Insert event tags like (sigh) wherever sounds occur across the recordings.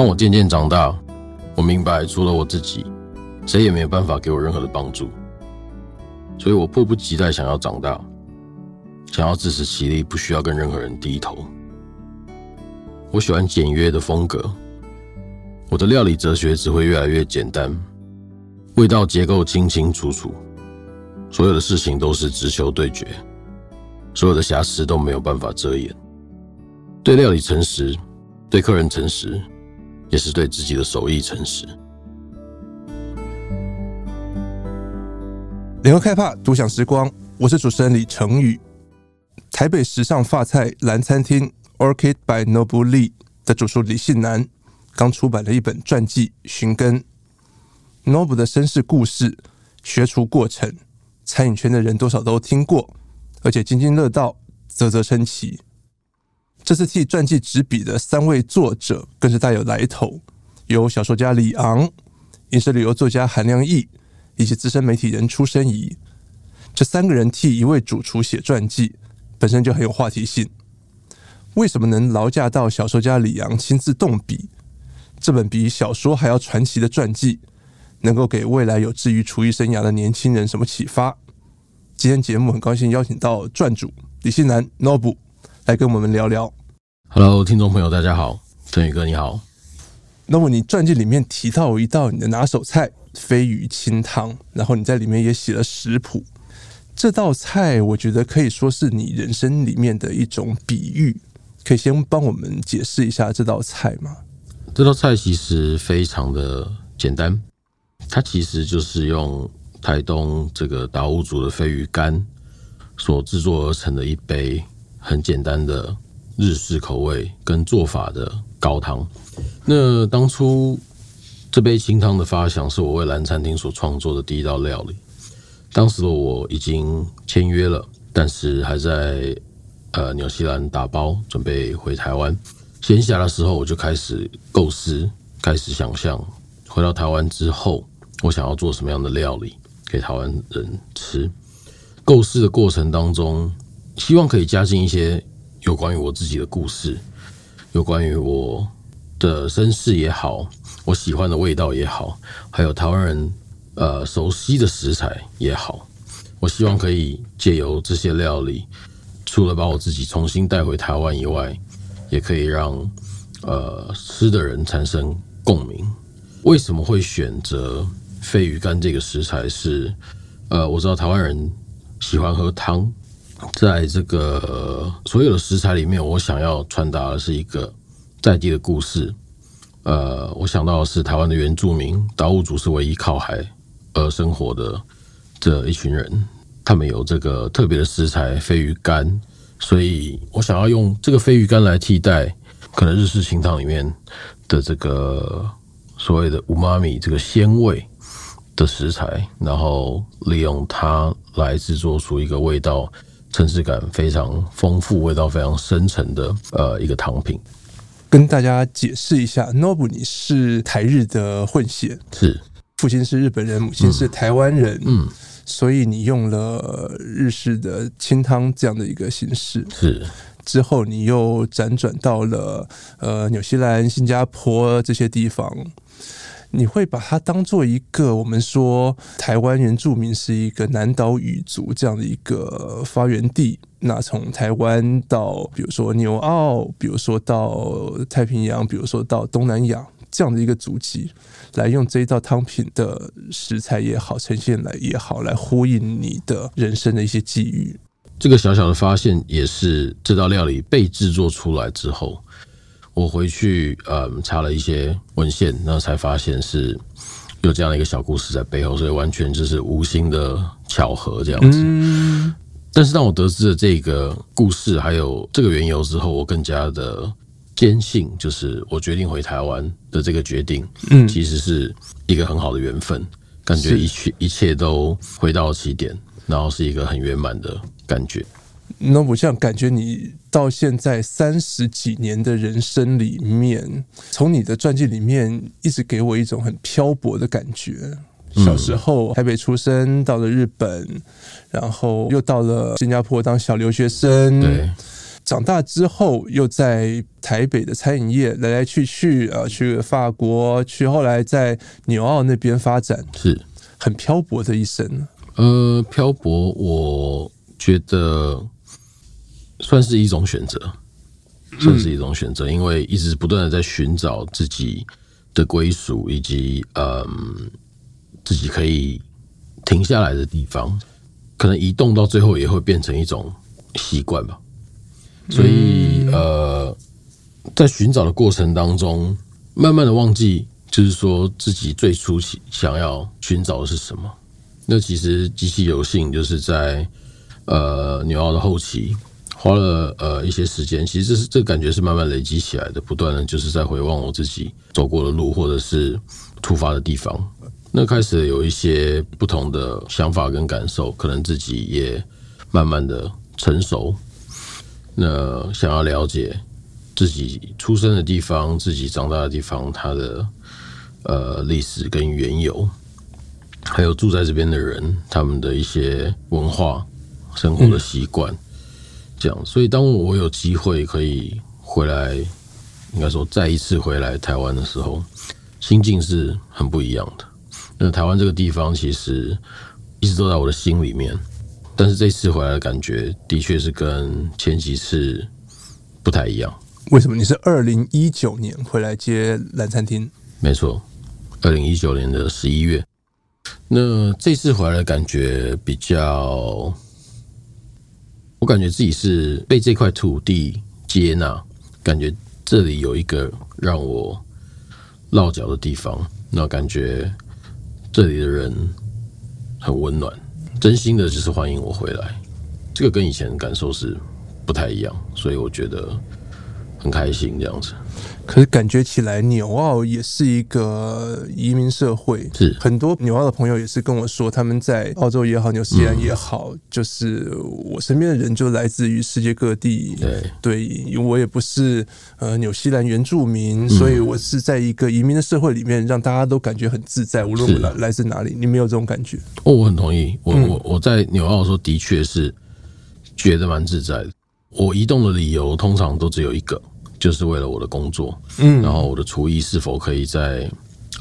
当我渐渐长大，我明白，除了我自己，谁也没有办法给我任何的帮助。所以我迫不及待想要长大，想要自食其力，不需要跟任何人低头。我喜欢简约的风格，我的料理哲学只会越来越简单，味道结构清清楚楚，所有的事情都是直球对决，所有的瑕疵都没有办法遮掩。对料理诚实，对客人诚实，也是对自己的手艺诚实。联合开趴独享时光，我是主持人李成宇。台北时尚发菜蓝餐厅 Orchid by Nobu Lee 的主厨李信男刚出版了一本传记《寻根》，Nobu 的身世故事、学厨过程，餐饮圈的人多少都听过，而且津津乐道、啧啧称奇。这次替传记执笔的三位作者更是大有来头，有小说家李昂、饮食旅游作家韩亮义以及资深媒体人出身仪。这三个人替一位主厨写传记，本身就很有话题性。为什么能劳驾到小说家李昂亲自动笔？这本比小说还要传奇的传记，能够给未来有志于厨艺生涯的年轻人什么启发？今天节目很高兴邀请到传主李信南 Nobu 来跟我们聊聊。Hello，听众朋友，大家好，振宇哥你好。Nobu，你传记里面提到一道你的拿手菜——飞鱼清汤，然后你在里面也写了食谱。这道菜我觉得可以说是你人生里面的一种比喻。可以先帮我们解释一下这道菜吗？这道菜其实非常的简单，它其实就是用台东这个达悟族的飞鱼干所制作而成的一杯很简单的日式口味跟做法的高汤。那当初这杯清汤的发想是我为蓝餐厅所创作的第一道料理。当时的我已经签约了，但是还在。呃，纽西兰打包准备回台湾，闲暇的时候我就开始构思，开始想象回到台湾之后，我想要做什么样的料理给台湾人吃。构思的过程当中，希望可以加进一些有关于我自己的故事，有关于我的身世也好，我喜欢的味道也好，还有台湾人呃熟悉的食材也好，我希望可以借由这些料理。除了把我自己重新带回台湾以外，也可以让呃吃的人产生共鸣。为什么会选择飞鱼干这个食材是？是呃，我知道台湾人喜欢喝汤，在这个所有的食材里面，我想要传达的是一个在地的故事。呃，我想到的是台湾的原住民达悟族是唯一靠海而生活的这一群人。他们有这个特别的食材飞鱼干，所以我想要用这个飞鱼干来替代可能日式清汤里面的这个所谓的五妈米这个鲜味的食材，然后利用它来制作出一个味道层次感非常丰富、味道非常深沉的呃一个汤品。跟大家解释一下，Nobu 你是台日的混血，是。父亲是日本人，母亲是台湾人，嗯。嗯。所以你用了日式的清汤这样的一个形式，是。之后你又辗转到了呃纽西兰、新加坡这些地方，你会把它当做一个我们说台湾原住民是一个南岛语族这样的一个发源地。那从台湾到比如说纽澳，比如说到太平洋，比如说到东南亚这样的一个足迹。来用这一道汤品的食材也好，呈现来也好，来呼应你的人生的一些际遇。这个小小的发现也是这道料理被制作出来之后，我回去嗯查了一些文献，然后才发现是有这样的一个小故事在背后，所以完全就是无心的巧合这样子。嗯。但是当我得知了这个故事还有这个缘由之后，我更加的。坚信就是我决定回台湾的这个决定，嗯，其实是一个很好的缘分，感觉一切一切都回到起点，然后是一个很圆满的感觉。那我想感觉你到现在三十几年的人生里面，从你的传记里面一直给我一种很漂泊的感觉。小时候台北出生，到了日本，然后又到了新加坡当小留学生，对。长大之后又在台北的餐饮业来来去去啊，去法国，去后来在纽澳那边发展，是很漂泊的一生。呃，漂泊，我觉得算是一种选择，算是一种选择，因为一直不断的在寻找自己的归属，以及嗯，自己可以停下来的地方。可能移动到最后也会变成一种习惯吧。所以呃，在寻找的过程当中，慢慢的忘记，就是说自己最初想要寻找的是什么。那其实极其有幸，就是在呃纽澳的后期，花了呃一些时间。其实这是这感觉是慢慢累积起来的，不断的就是在回望我自己走过的路，或者是突发的地方。那开始有一些不同的想法跟感受，可能自己也慢慢的成熟。那想要了解自己出生的地方，自己长大的地方，它的呃历史跟缘由。还有住在这边的人，他们的一些文化、生活的习惯，这样。所以，当我有机会可以回来，应该说再一次回来台湾的时候，心境是很不一样的。那台湾这个地方其实一直都在我的心里面，但是这次回来的感觉，的确是跟前几次不太一样。为什么？你是二零一九年回来接蓝餐厅？没错，二零一九年的十一月。那这次回来的感觉比较，我感觉自己是被这块土地接纳，感觉这里有一个让我落脚的地方，那感觉这里的人很温暖，真心的就是欢迎我回来，这个跟以前的感受是不太一样，所以我觉得很开心这样子。可是感觉起来，纽澳也是一个移民社会。是很多纽澳的朋友也是跟我说，他们在澳洲也好，纽西兰也好，嗯、就是我身边的人就来自于世界各地。对，对，因为我也不是呃纽西兰原住民，所以我是在一个移民的社会里面，让大家都感觉很自在，无论我来来自哪里。你没有这种感觉？哦，我很同意。我我我在纽澳的时候，的确是觉得蛮自在的。我移动的理由通常都只有一个。就是为了我的工作，嗯，然后我的厨艺是否可以再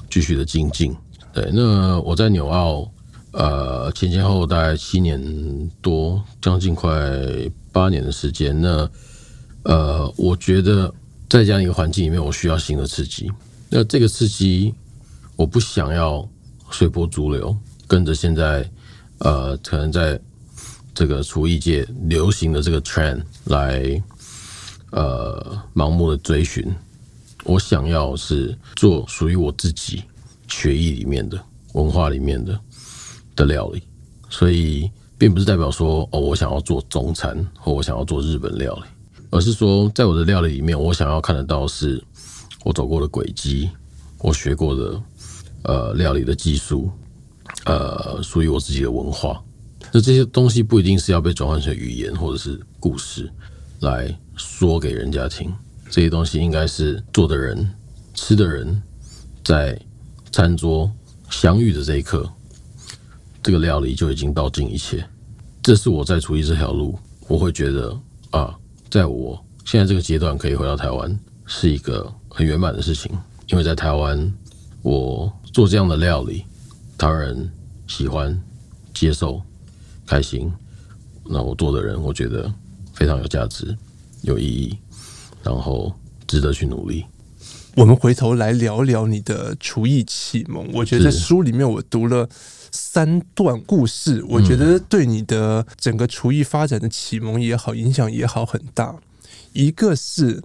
继续的精进？对，那我在纽澳，呃，前前后后大概七年多，将近快八年的时间。那呃，我觉得在这样一个环境里面，我需要新的刺激。那这个刺激，我不想要随波逐流，跟着现在呃，可能在这个厨艺界流行的这个 trend 来。呃，盲目的追寻，我想要是做属于我自己血液里面的文化里面的的料理，所以并不是代表说哦，我想要做中餐或我想要做日本料理，而是说在我的料理里面，我想要看得到是我走过的轨迹，我学过的呃料理的技术，呃，属于我自己的文化。那这些东西不一定是要被转换成语言或者是故事来。说给人家听，这些东西应该是做的人、吃的人在餐桌相遇的这一刻，这个料理就已经道尽一切。这是我在厨艺这条路，我会觉得啊，在我现在这个阶段可以回到台湾，是一个很圆满的事情。因为在台湾，我做这样的料理，台湾人喜欢、接受、开心，那我做的人，我觉得非常有价值。有意义，然后值得去努力。我们回头来聊聊你的厨艺启蒙。我觉得在书里面我读了三段故事，我觉得对你的整个厨艺发展的启蒙也好，影响也好很大。一个是。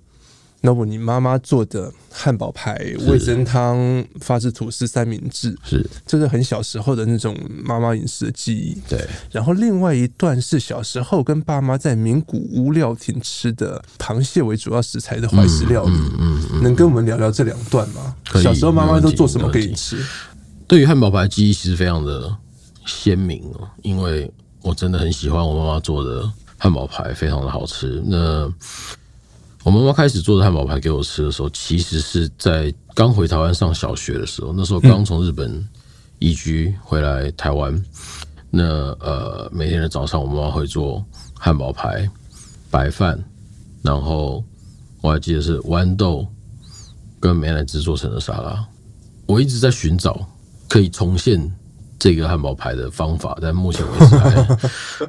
那我你妈妈做的汉堡排、味噌汤、法式吐司三明治，是这是很小时候的那种妈妈饮食的记忆。对，然后另外一段是小时候跟爸妈在名古屋料亭吃的螃蟹为主要食材的怀石料理。嗯嗯，嗯，能跟我们聊聊这两段吗？小时候妈妈都做什么给你吃？对于汉堡排记忆其实非常的鲜明哦，因为我真的很喜欢我妈妈做的汉堡排，非常的好吃。那我妈妈开始做的汉堡排给我吃的时候，其实是在刚回台湾上小学的时候。那时候刚从日本移居回来台湾，那呃每天的早上，我妈妈会做汉堡排、白饭，然后我还记得是豌豆跟美乃滋做成的沙拉。我一直在寻找可以重现这个汉堡排的方法，但目前为止还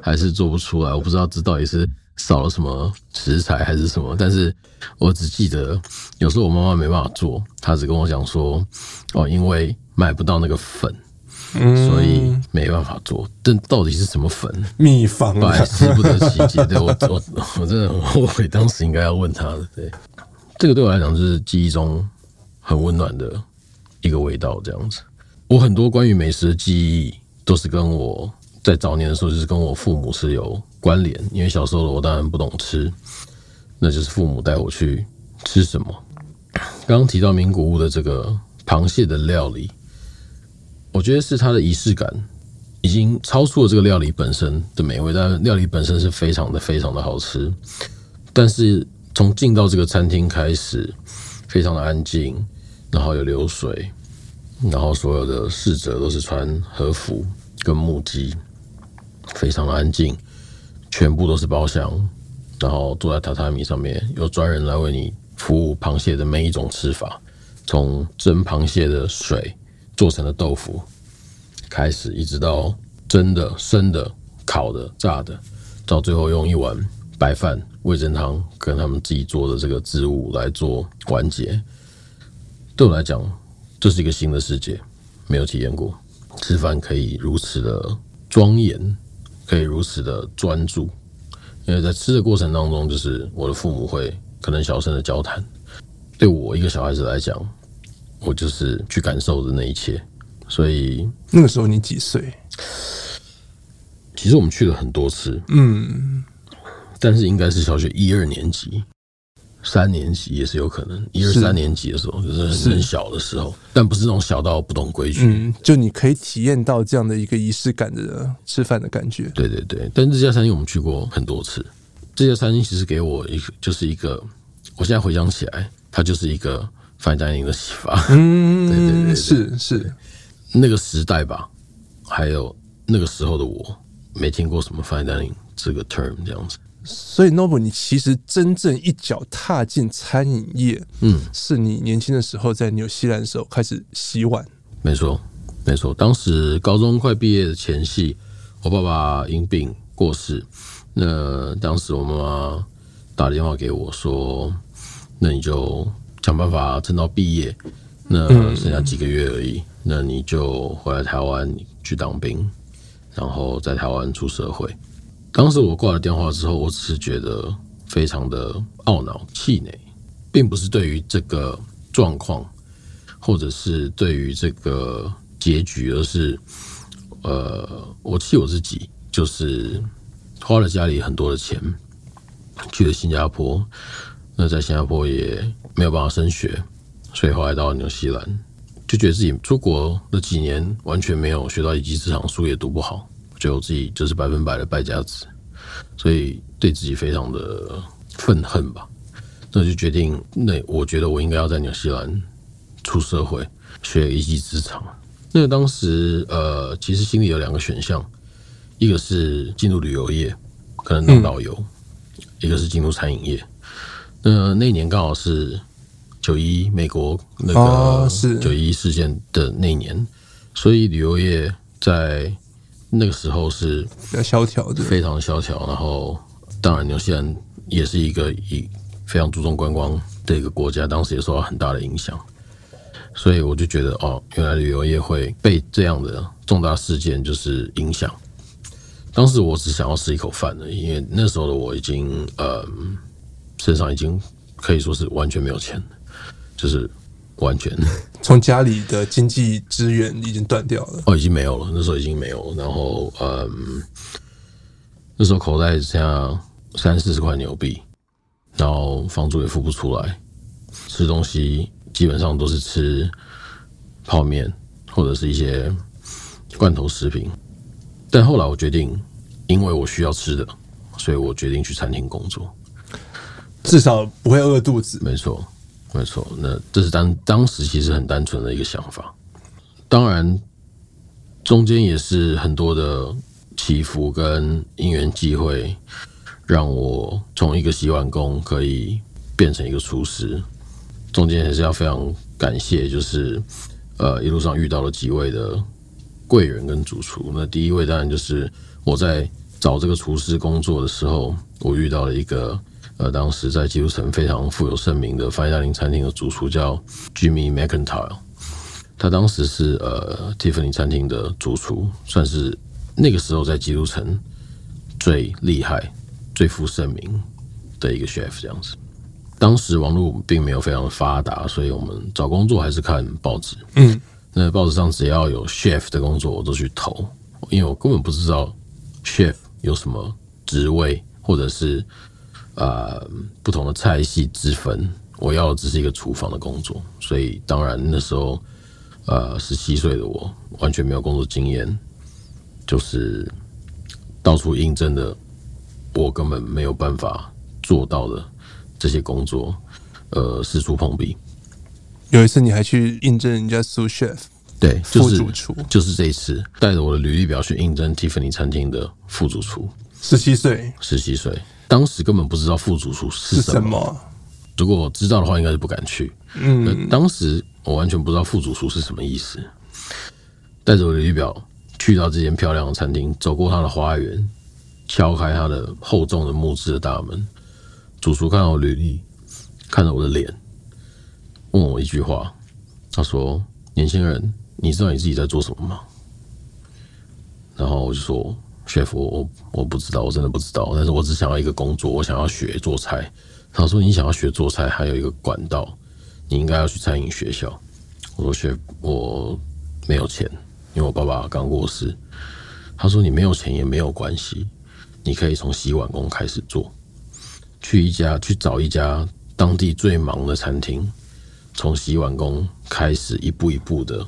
(laughs) 还是做不出来。我不知道这到底是少了什么食材还是什么，但是我只记得有时候我妈妈没办法做，她只跟我讲说：“哦，因为买不到那个粉。”嗯，所以没办法做，但到底是什么粉？秘方，百思不得其解。对，我 (laughs) 我我真的很后悔，当时应该要问他的。对，这个对我来讲就是记忆中很温暖的一个味道，这样子。我很多关于美食的记忆，都是跟我在早年的时候，就是跟我父母是有关联。因为小时候的我当然不懂吃，那就是父母带我去吃什么。刚刚提到名古屋的这个螃蟹的料理。我觉得是它的仪式感已经超出了这个料理本身的美味，但料理本身是非常的非常的好吃。但是从进到这个餐厅开始，非常的安静，然后有流水，然后所有的侍者都是穿和服跟木屐，非常的安静，全部都是包厢，然后坐在榻榻米上面，有专人来为你服务螃蟹的每一种吃法，从蒸螃蟹的水。做成的豆腐，开始一直到蒸的、生的、烤的、炸的，到最后用一碗白饭、味噌汤跟他们自己做的这个渍物来做完结。对我来讲，这是一个新的世界，没有体验过。吃饭可以如此的庄严，可以如此的专注，因为在吃的过程当中，就是我的父母会可能小声的交谈。对我一个小孩子来讲。我就是去感受的那一切，所以那个时候你几岁？其实我们去了很多次，嗯，但是应该是小学一二年级、三年级也是有可能，一二三年级的时候就是很小的时候，但不是那种小到不懂规矩，嗯，就你可以体验到这样的一个仪式感的吃饭的感觉。对对对，但这家餐厅我们去过很多次，这家餐厅其实给我一个就是一个，我现在回想起来，它就是一个。Fine Dining 的启发，嗯，(laughs) 对对对，对，是是那个时代吧，还有那个时候的我，没听过什么 Fine Dining 这个 term 这样子。所以 Noble，你其实真正一脚踏进餐饮业，嗯，是你年轻的时候在纽西兰的时候开始洗碗。没错，没错。当时高中快毕业的前夕，我爸爸因病过世，那当时我妈妈打电话给我说：“那你就。”想办法撑到毕业，那剩下几个月而已，那你就回来台湾去当兵，然后在台湾出社会。当时我挂了电话之后，我只是觉得非常的懊恼、气馁，并不是对于这个状况，或者是对于这个结局，而是呃，我气我自己，就是花了家里很多的钱去了新加坡。那在新加坡也没有办法升学，所以后来到了纽西兰，就觉得自己出国那几年完全没有学到一技之长，书也读不好，觉得我自己就是百分百的败家子，所以对自己非常的愤恨吧。那就决定，那我觉得我应该要在纽西兰出社会，学一技之长。那个当时呃，其实心里有两个选项，一个是进入旅游业，可能当导游；嗯、一个是进入餐饮业。那，那年刚好是九一美国那个九一事件的那年，所以旅游业在那个时候是比较萧条的，非常萧条。然后，当然纽西兰也是一个以非常注重观光的一个国家，当时也受到很大的影响。所以我就觉得，哦，原来旅游业会被这样的重大事件就是影响。当时我只想要吃一口饭的，因为那时候的我已经呃。身上已经可以说是完全没有钱，就是完全 (laughs) 从家里的经济资源已经断掉了。哦，已经没有了，那时候已经没有了。然后，嗯，那时候口袋只剩下三四十块纽币，然后房租也付不出来，吃东西基本上都是吃泡面或者是一些罐头食品。但后来我决定，因为我需要吃的，所以我决定去餐厅工作。至少不会饿肚子。没错，没错。那这是当当时其实很单纯的一个想法。当然，中间也是很多的起伏跟因缘际会，让我从一个洗碗工可以变成一个厨师。中间还是要非常感谢，就是呃一路上遇到了几位的贵人跟主厨。那第一位当然就是我在找这个厨师工作的时候，我遇到了一个呃当时在基督城非常富有盛名的 Fine Dining 餐厅的主厨，叫 Jimmy McIntyre。他当时是呃 Tiffany 餐厅的主厨，算是那个时候在基督城最厉害、最负盛名的一个 chef 这样子。当时网络并没有非常的发达，所以我们找工作还是看报纸。嗯，那报纸上只要有 chef 的工作，我都去投，因为我根本不知道 chef 有什么职位，或者是啊、呃、不同的菜系之分。我要的只是一个厨房的工作，所以当然那时候。呃，十七岁的我完全没有工作经验，就是到处应征的，我根本没有办法做到的这些工作，呃，四处碰壁。有一次你还去应征人家 sous chef，对，就是、副主厨，就是这一次带着我的履历表去应征 Tiffany 餐厅的副主厨。十七岁，十七岁，当时根本不知道副主厨是什么。如果我知道的话，应该是不敢去。嗯，当时。我完全不知道副主厨是什么意思，带着我的履历表去到这间漂亮的餐厅，走过他的花园，敲开他的厚重的木质的大门。主厨看到我履历，看着我的脸，问我一句话，他说：“年轻人，你知道你自己在做什么吗？”然后我就说学佛我我不知道，我真的不知道。但是我只想要一个工作，我想要学做菜。”他说：“你想要学做菜，还有一个管道。”你应该要去餐饮学校。我说学我没有钱，因为我爸爸刚过世。他说你没有钱也没有关系，你可以从洗碗工开始做，去一家去找一家当地最忙的餐厅，从洗碗工开始一步一步的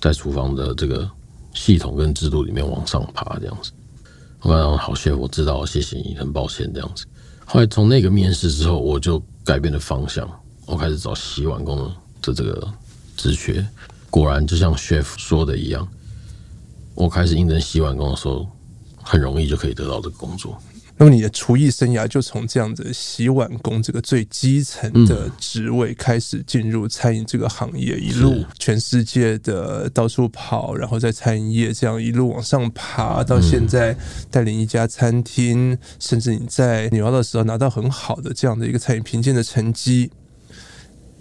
在厨房的这个系统跟制度里面往上爬，这样子。我刚刚好学，我知道，谢谢你，很抱歉这样子。后来从那个面试之后，我就改变了方向。我开始找洗碗工的这个职缺，果然就像 chef 说的一样，我开始应征洗碗工的时候，很容易就可以得到这个工作。那么你的厨艺生涯就从这样子洗碗工这个最基层的职位开始进入餐饮这个行业，一路全世界的到处跑，然后在餐饮业这样一路往上爬，到现在带领一家餐厅，甚至你在纽澳的时候拿到很好的这样的一个餐饮评鉴的成绩。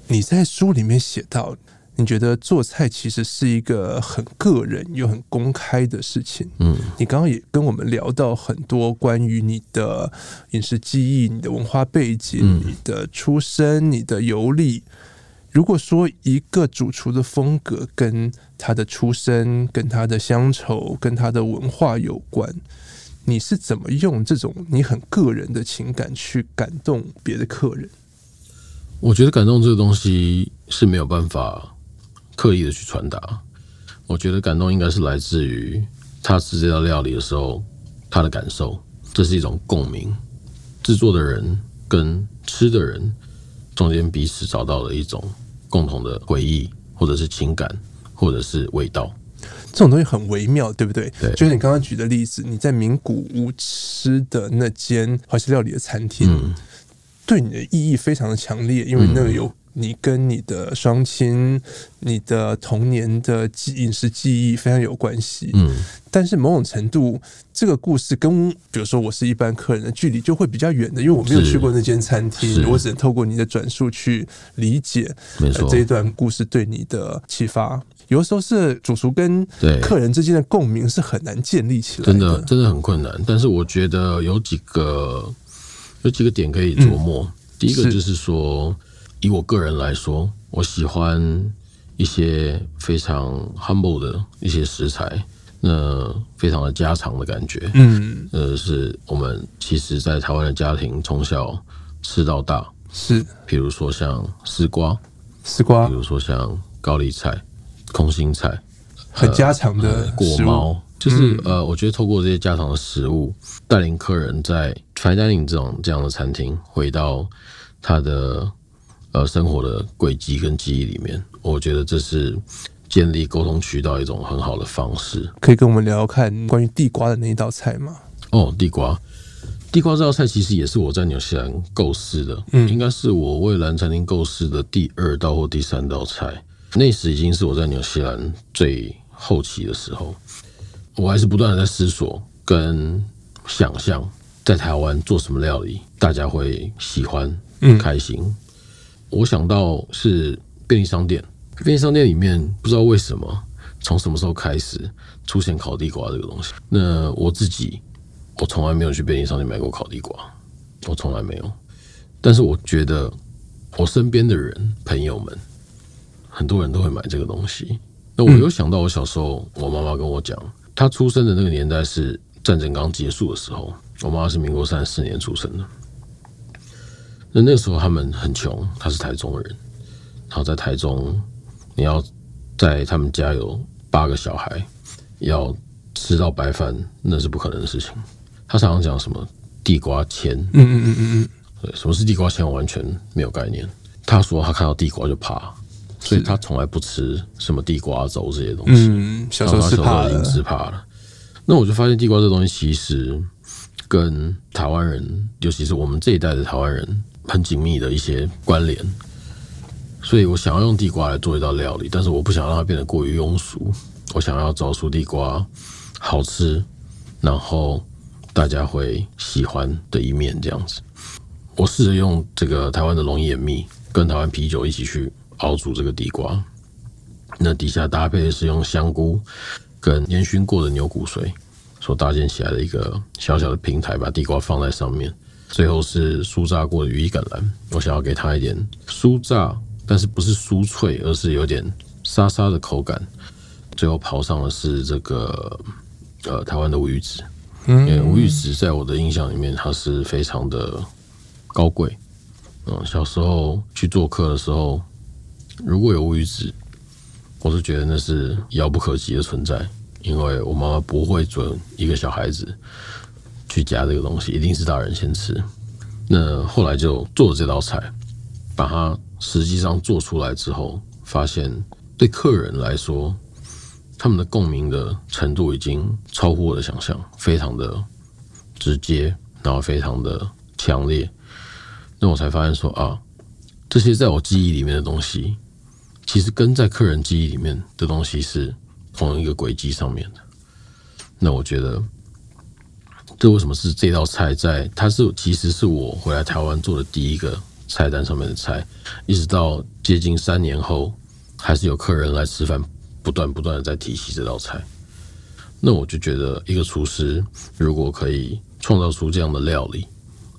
你在书里面写到，你觉得做菜其实是一个很个人又很公开的事情。嗯，你刚刚也跟我们聊到很多关于你的饮食记忆、你的文化背景、你的出身、你的游历。如果说一个主厨的风格跟他的出身、跟他的乡愁、跟他的文化有关，你是怎么用这种你很个人的情感去感动别的客人？我觉得感动这个东西是没有办法刻意的去传达。我觉得感动应该是来自于他吃这道料理的时候他的感受，这是一种共鸣。制作的人跟吃的人中间彼此找到了一种共同的回忆，或者是情感，或者是味道。这种东西很微妙，对不对？对。就是你刚刚举的例子，你在名古屋吃的那间怀石料理的餐厅。嗯对你的意义非常的强烈，因为那个有你跟你的双亲、你的童年的记饮食记忆非常有关系。嗯，但是某种程度，这个故事跟比如说我是一般客人的距离就会比较远的，因为我没有去过那间餐厅，我只能透过你的转述去理解，这一段故事对你的启发。有的时候是主厨跟客人之间的共鸣是很难建立起来的，真的真的很困难。但是我觉得有几个。有几个点可以琢磨。第一个就是说，以我个人来说，我喜欢一些非常 humble 的一些食材，那非常的家常的感觉。嗯，呃，是我们其实，在台湾的家庭从小吃到大。是，比如说像丝瓜，丝瓜，比如说像高丽菜、空心菜，很家常的果猫。就是呃，我觉得透过这些家常的食物，带领客人在 fine dining 这种这样的餐厅，回到他的呃生活的轨迹跟记忆里面，我觉得这是建立沟通渠道一种很好的方式。可以跟我们聊聊看关于地瓜的那一道菜吗？哦，地瓜，地瓜这道菜其实也是我在纽西兰构思的，嗯，应该是我为蓝餐厅构思的第二道或第三道菜。那时已经是我在纽西兰最后期的时候，我还是不断的在思索跟想象，在台湾做什么料理大家会喜欢、开心。嗯、我想到是便利商店，便利商店里面不知道为什么从什么时候开始出现烤地瓜这个东西。那我自己。我从来没有去便利商店买过烤地瓜，我从来没有。但是我觉得我身边的人、朋友们，很多人都会买这个东西。那我有想到我小时候，我妈妈跟我讲，她出生的那个年代是战争刚结束的时候。我妈妈是民国三十四年出生的。那那个时候他们很穷，他是台中人，然后在台中，你要在他们家有八个小孩，要吃到白饭，那是不可能的事情。他常常讲什么地瓜签，嗯嗯嗯嗯嗯，对，什么是地瓜签，我完全没有概念。他说他看到地瓜就怕，所以他从来不吃什么地瓜粥这些东西。嗯，小时候是怕了，吃怕了。那我就发现地瓜这东西其实跟台湾人，尤其是我们这一代的台湾人，很紧密的一些关联。所以我想要用地瓜来做一道料理，但是我不想让它变得过于庸俗。我想要找出地瓜好吃，然后。大家会喜欢的一面这样子，我试着用这个台湾的龙眼蜜跟台湾啤酒一起去熬煮这个地瓜，那底下搭配的是用香菇跟烟熏过的牛骨髓所搭建起来的一个小小的平台，把地瓜放在上面，最后是酥炸过的羽衣甘蓝，我想要给它一点酥炸，但是不是酥脆，而是有点沙沙的口感，最后刨上的是这个呃台湾的乌鱼子。因为乌鱼子在我的印象里面，它是非常的高贵。嗯，小时候去做客的时候，如果有乌鱼子，我是觉得那是遥不可及的存在。因为我妈妈不会准一个小孩子去夹这个东西，一定是大人先吃。那后来就做了这道菜，把它实际上做出来之后，发现对客人来说。他们的共鸣的程度已经超乎我的想象，非常的直接，然后非常的强烈。那我才发现说啊，这些在我记忆里面的东西，其实跟在客人记忆里面的东西是同一个轨迹上面的。那我觉得，这为什么是这道菜在？它是其实是我回来台湾做的第一个菜单上面的菜，一直到接近三年后，还是有客人来吃饭。不断不断的在提起这道菜，那我就觉得一个厨师如果可以创造出这样的料理，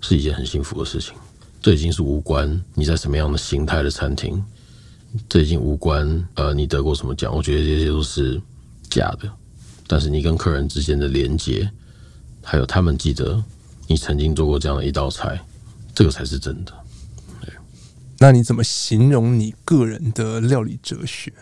是一件很幸福的事情。这已经是无关你在什么样的形态的餐厅，这已经无关呃你得过什么奖。我觉得这些都是假的，但是你跟客人之间的连接，还有他们记得你曾经做过这样的一道菜，这个才是真的。对。那你怎么形容你个人的料理哲学？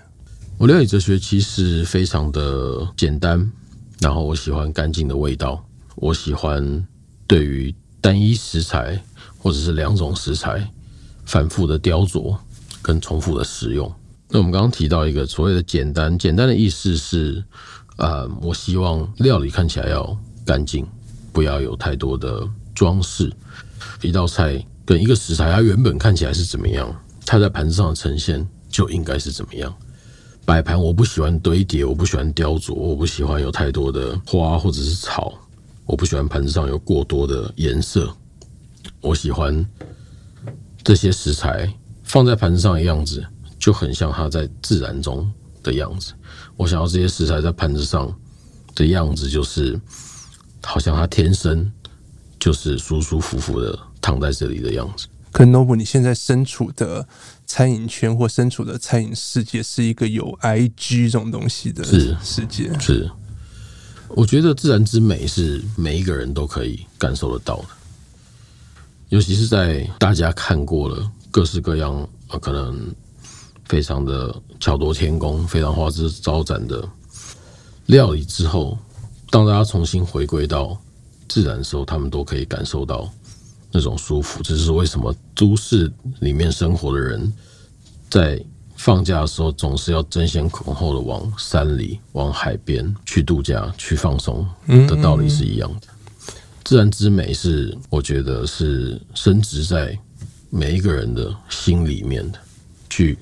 我料理哲学其实非常的简单，然后我喜欢干净的味道，我喜欢对于单一食材或者是两种食材反复的雕琢跟重复的使用。那我们刚刚提到一个所谓的简单，简单的意思是，呃，我希望料理看起来要干净，不要有太多的装饰。一道菜跟一个食材，它原本看起来是怎么样，它在盘子上的呈现就应该是怎么样。摆盘我不喜欢堆叠，我不喜欢雕琢，我不喜欢有太多的花或者是草，我不喜欢盘子上有过多的颜色。我喜欢这些食材放在盘子上的样子，就很像它在自然中的样子。我想要这些食材在盘子上的样子，就是好像他天生就是舒舒服服的躺在这里的样子。可 Nobu，你现在身处的。餐饮圈或身处的餐饮世界是一个有 IG 这种东西的世界，是，是。我觉得自然之美是每一个人都可以感受得到的，尤其是在大家看过了各式各样啊，可能非常的巧夺天工、非常花枝招展的料理之后，当大家重新回归到自然的时候，他们都可以感受到。那种舒服，这是为什么都市里面生活的人在放假的时候总是要争先恐后的往山里、往海边去度假、去放松的道理是一样的。自然之美是我觉得是深植在每一个人的心里面的，去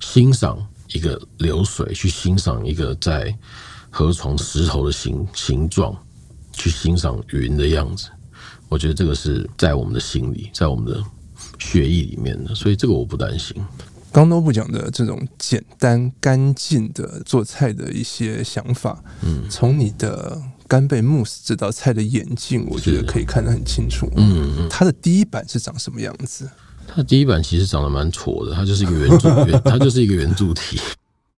欣赏一个流水，去欣赏一个在河床石头的形形状，去欣赏云的样子。我觉得这个是在我们的心里，在我们的血液里面的，所以这个我不担心。刚 Nobu 讲的这种简单干净的做菜的一些想法，嗯，从你的干贝慕斯这道菜的演进，我觉得可以看得很清楚。嗯嗯，它的第一版是长什么样子？它的第一版其实长得蛮矬的，它就是一个圆柱，(laughs) 圆，它就是一个圆柱体。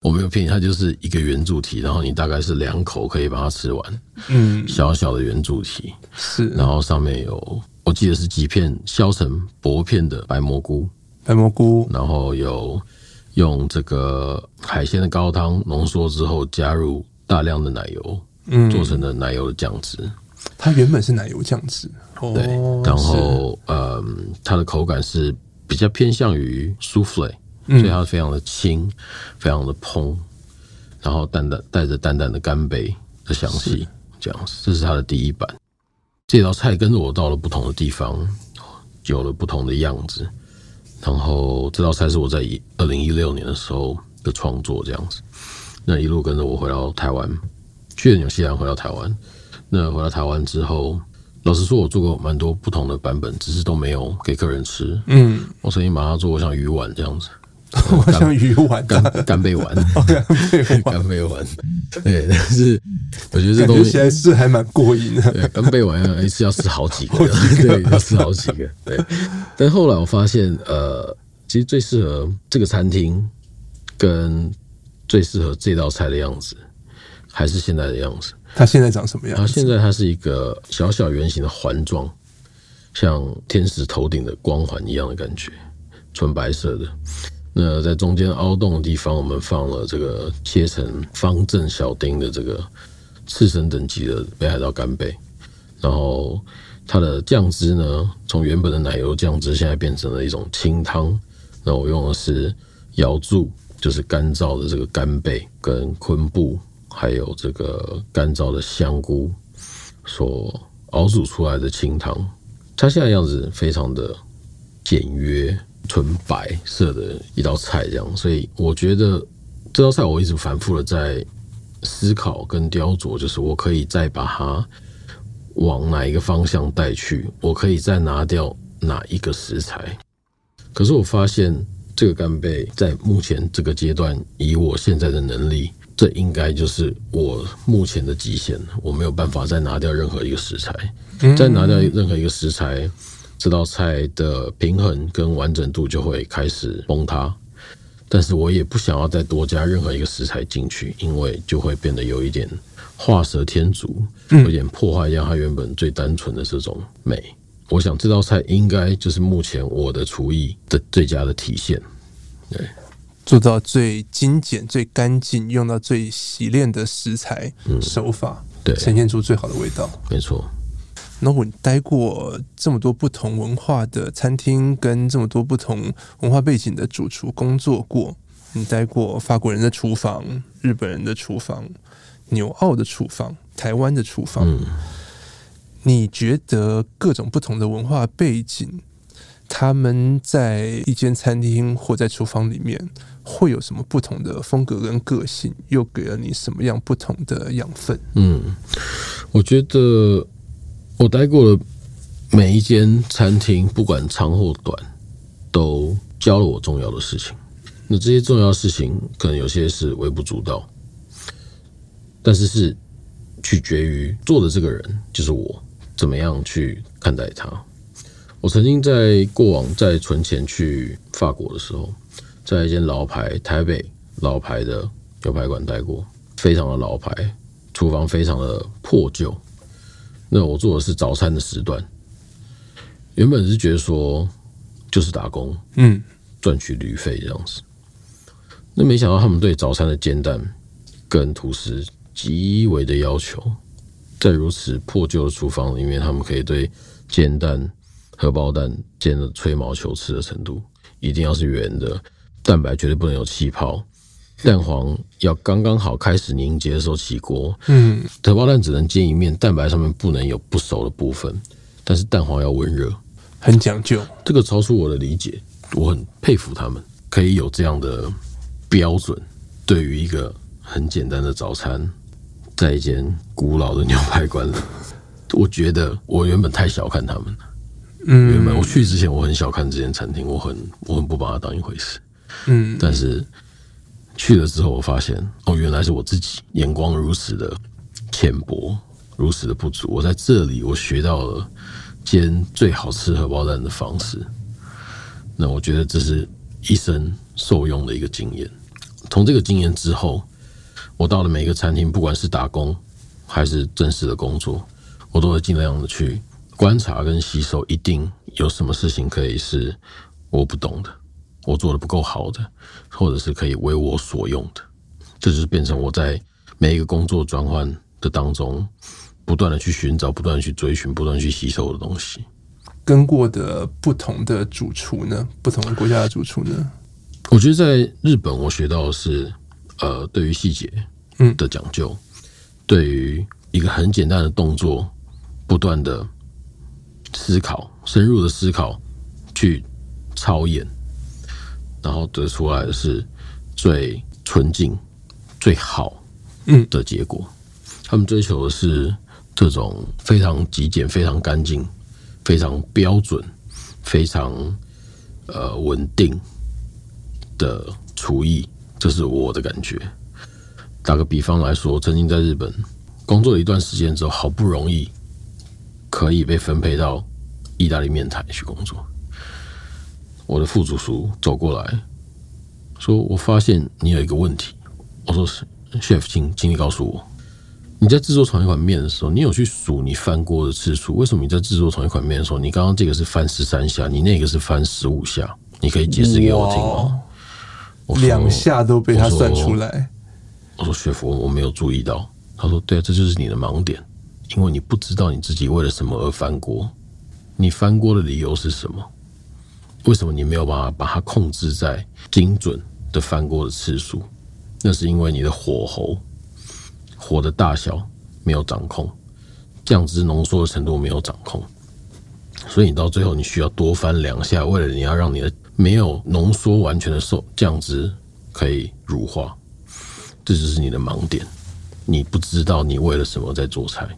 我没有骗你，它就是一个圆柱体，然后你大概是两口可以把它吃完。嗯，小小的圆柱体是，然后上面有我记得是几片削成薄片的白蘑菇，白蘑菇，然后有用这个海鲜的高汤浓缩之后加入大量的奶油，嗯，做成的奶油的酱汁。它原本是奶油酱汁，对，然后嗯，它的口感是比较偏向于舒芙蕾。所以它非常的轻，非常的蓬，然后淡淡带着淡淡的干杯的香气，这样子，这是它的第一版。这道菜跟着我到了不同的地方，有了不同的样子。然后这道菜是我在二零一六年的时候的创作，这样子。那一路跟着我回到台湾，去了纽西兰，回到台湾。那回到台湾之后，老实说，我做过蛮多不同的版本，只是都没有给客人吃。嗯，我曾经把它做过像鱼丸这样子。(laughs) 我像鱼丸、干 (laughs) 干贝丸、干贝丸，对，但是我觉得这东西还是还蛮过瘾的。对，干贝丸一次要吃 (laughs) 好几个，对，要吃好几个。对，但后来我发现，呃，其实最适合这个餐厅，跟最适合这道菜的样子，还是现在的样子。它现在长什么样？它现在它是一个小小圆形的环状，像天使头顶的光环一样的感觉，纯白色的。那在中间凹洞的地方，我们放了这个切成方正小丁的这个刺身等级的北海道干贝，然后它的酱汁呢，从原本的奶油酱汁，现在变成了一种清汤。那我用的是瑶柱，就是干燥的这个干贝跟昆布，还有这个干燥的香菇所熬煮出来的清汤。它现在样子非常的简约。纯白色的一道菜，这样，所以我觉得这道菜我一直反复的在思考跟雕琢，就是我可以再把它往哪一个方向带去，我可以再拿掉哪一个食材。可是我发现这个干贝在目前这个阶段，以我现在的能力，这应该就是我目前的极限，我没有办法再拿掉任何一个食材，再拿掉任何一个食材。这道菜的平衡跟完整度就会开始崩塌，但是我也不想要再多加任何一个食材进去，因为就会变得有一点画蛇添足，有点破坏掉它原本最单纯的这种美。我想这道菜应该就是目前我的厨艺的最佳的体现，对，做到最精简、最干净，用到最洗练的食材手法，对，呈现出最好的味道，没错。那我待过这么多不同文化的餐厅，跟这么多不同文化背景的主厨工作过。你待过法国人的厨房、日本人的厨房、纽澳的厨房、台湾的厨房。嗯。你觉得各种不同的文化背景，他们在一间餐厅或在厨房里面会有什么不同的风格跟个性？又给了你什么样不同的养分？嗯，我觉得。我待过的每一间餐厅，不管长或短，都教了我重要的事情。那这些重要事情，可能有些是微不足道，但是是取决于做的这个人，就是我怎么样去看待他。我曾经在过往在存钱去法国的时候，在一间老牌台北老牌的牛排馆待过，非常的老牌，厨房非常的破旧。那我做的是早餐的时段，原本是觉得说就是打工，嗯，赚取旅费这样子。那没想到他们对早餐的煎蛋跟吐司极为的要求，在如此破旧的厨房里面，他们可以对煎蛋、荷包蛋煎的吹毛求疵的程度，一定要是圆的，蛋白绝对不能有气泡，蛋黄要刚刚好开始凝结的时候起锅。嗯，荷包蛋只能煎一面，蛋白上面不能有不熟的部分，但是蛋黄要温热，很讲究。这个超出我的理解，我很佩服他们可以有这样的标准。对于一个很简单的早餐，在一间古老的牛排馆里，我觉得我原本太小看他们了。嗯，原本我去之前我很小看这间餐厅，我很我很不把它当一回事。嗯，但是去了之后，我发现哦，原来是我自己眼光如此的浅薄，如此的不足。我在这里，我学到了煎最好吃荷包蛋的方式。那我觉得这是一生受用的一个经验。从这个经验之后，我到了每一个餐厅，不管是打工还是正式的工作，我都会尽量的去。观察跟吸收，一定有什么事情可以是我不懂的，我做的不够好的，或者是可以为我所用的。这就是变成我在每一个工作转换的当中，不断的去寻找、不断的去追寻、不断去吸收的东西。跟过的不同的主厨呢？不同的国家的主厨呢？我觉得在日本，我学到的是，呃，对于细节，嗯的讲究，嗯、对于一个很简单的动作，不断的。思考，深入的思考，去操演，然后得出来的是最纯净、最好嗯的结果。他们追求的是这种非常极简、非常干净、非常标准、非常呃稳定的厨艺，这是我的感觉。打个比方来说，曾经在日本工作了一段时间之后，好不容易。可以被分配到意大利面台去工作。我的副主厨走过来说：“我发现你有一个问题。”我说：“Chef，请请你告诉我，你在制作同一款面的时候，你有去数你翻锅的次数？为什么你在制作同一款面的时候，你刚刚这个是翻十三下，你那个是翻十五下？你可以解释给我听吗？”两下都被他算出来。我说：“Chef，我我没有注意到。”他说：“对啊，这就是你的盲点。”因为你不知道你自己为了什么而翻锅，你翻锅的理由是什么？为什么你没有办法把它控制在精准的翻锅的次数？那是因为你的火候、火的大小没有掌控，酱汁浓缩的程度没有掌控，所以你到最后你需要多翻两下，为了你要让你的没有浓缩完全的受酱汁可以乳化，这就是你的盲点。你不知道你为了什么在做菜。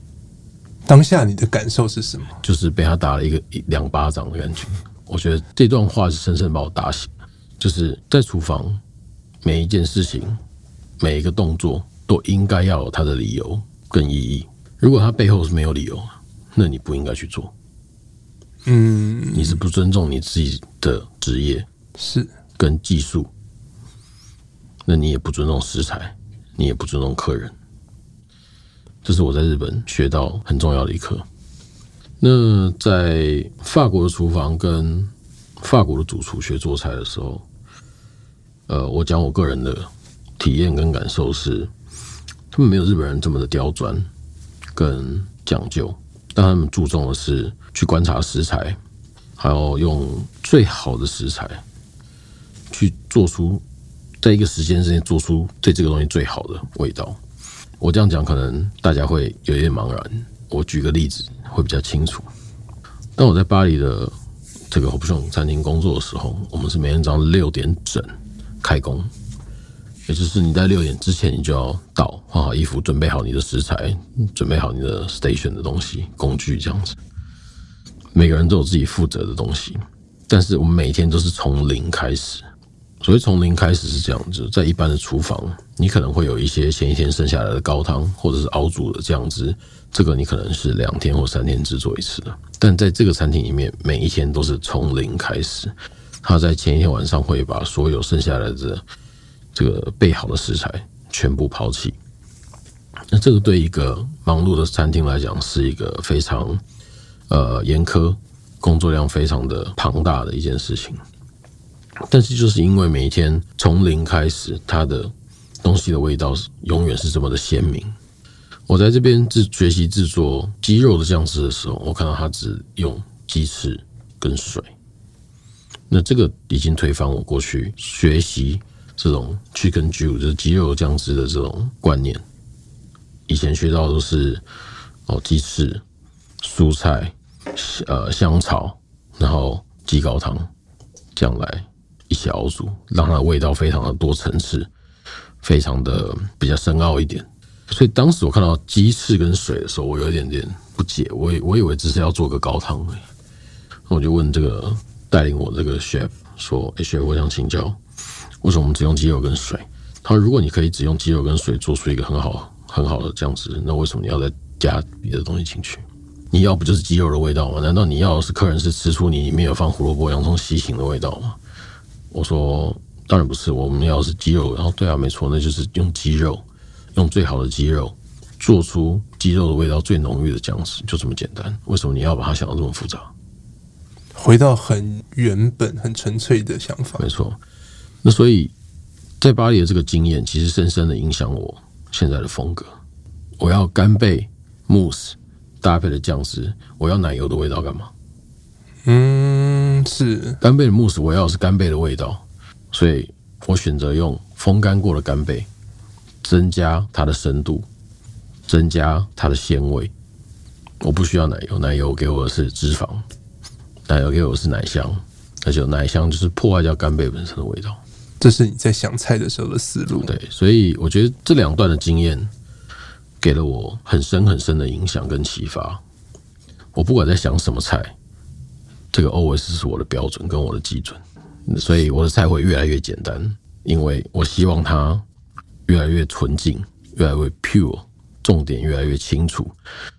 当下你的感受是什么？就是被他打了一个一两巴掌的感觉。我觉得这段话是深深把我打醒。就是在厨房，每一件事情、每一个动作都应该要有它的理由跟意义。如果它背后是没有理由，那你不应该去做。嗯，你是不尊重你自己的职业，是跟技术。那你也不尊重食材，你也不尊重客人。这是我在日本学到很重要的一课。那在法国的厨房跟法国的主厨学做菜的时候，呃，我讲我个人的体验跟感受是，他们没有日本人这么的刁钻跟讲究，但他们注重的是去观察食材，还有用最好的食材去做出在一个时间之内做出对这个东西最好的味道。我这样讲，可能大家会有一点茫然。我举个例子会比较清楚。当我在巴黎的这个 Option 餐厅工作的时候，我们是每天早上六点整开工，也就是你在六点之前你就要到，换好衣服，准备好你的食材，准备好你的 station 的东西、工具这样子。每个人都有自己负责的东西，但是我们每天都是从零开始。所以从零开始是这样子，在一般的厨房，你可能会有一些前一天剩下来的高汤，或者是熬煮的酱汁，这个你可能是两天或三天制作一次的。但在这个餐厅里面，每一天都是从零开始。他在前一天晚上会把所有剩下来的这个备好的食材全部抛弃。那这个对一个忙碌的餐厅来讲，是一个非常呃严苛、工作量非常的庞大的一件事情。但是就是因为每一天从零开始，它的东西的味道是永远是这么的鲜明。我在这边制学习制作鸡肉的酱汁的时候，我看到他只用鸡翅跟水。那这个已经推翻我过去学习这种 chicken Jew 就是鸡肉酱汁的这种观念。以前学到的都是哦，鸡翅、蔬菜、呃香草，然后鸡高汤这样来一起熬煮，让它的味道非常的多层次，非常的比较深奥一点。所以当时我看到鸡翅跟水的时候，我有一点点不解，我以我以为只是要做个高汤。我就问这个带领我这个 chef 说：“哎，chef，我想请教，为什么我们只用鸡肉跟水？”他说：“如果你可以只用鸡肉跟水做出一个很好很好的酱汁，那为什么你要再加别的东西进去？你要不就是鸡肉的味道吗？难道你要的是客人是吃出你里面有放胡萝卜、洋葱、西芹的味道吗？”我说：“当然不是，我们要的是鸡肉。”然后对啊，没错，那就是用鸡肉，用最好的鸡肉做出鸡肉的味道最浓郁的酱汁，就这么简单。为什么你要把它想得这么复杂？回到很原本、很纯粹的想法，没错。那所以，在巴黎的这个经验，其实深深的影响我现在的风格。我要干贝慕斯搭配的酱汁，我要奶油的味道干嘛？嗯，是干贝的慕斯，我要的是干贝的味道，所以我选择用风干过的干贝，增加它的深度，增加它的鲜味。我不需要奶油，奶油给我的是脂肪。奶油给我是奶香，而且奶香就是破坏掉干贝本身的味道。这是你在想菜的时候的思路。对，所以我觉得这两段的经验给了我很深很深的影响跟启发。我不管在想什么菜，这个 always 是我的标准跟我的基准，所以我的菜会越来越简单，因为我希望它越来越纯净，越来越 pure，重点越来越清楚，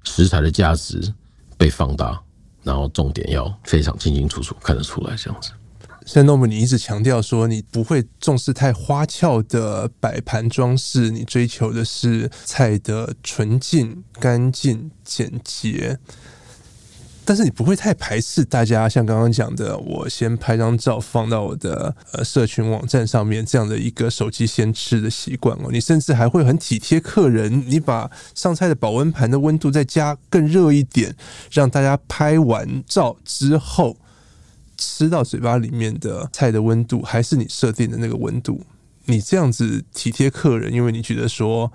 食材的价值被放大。然后重点要非常清清楚楚看得出来，这样子。像 Norm，你一直强调说你不会重视太花俏的摆盘装饰，你追求的是菜的纯净、干净、简洁。但是你不会太排斥大家像刚刚讲的，我先拍张照放到我的呃社群网站上面这样的一个手机先吃的习惯哦。你甚至还会很体贴客人，你把上菜的保温盘的温度再加更热一点，让大家拍完照之后吃到嘴巴里面的菜的温度还是你设定的那个温度。你这样子体贴客人，因为你觉得说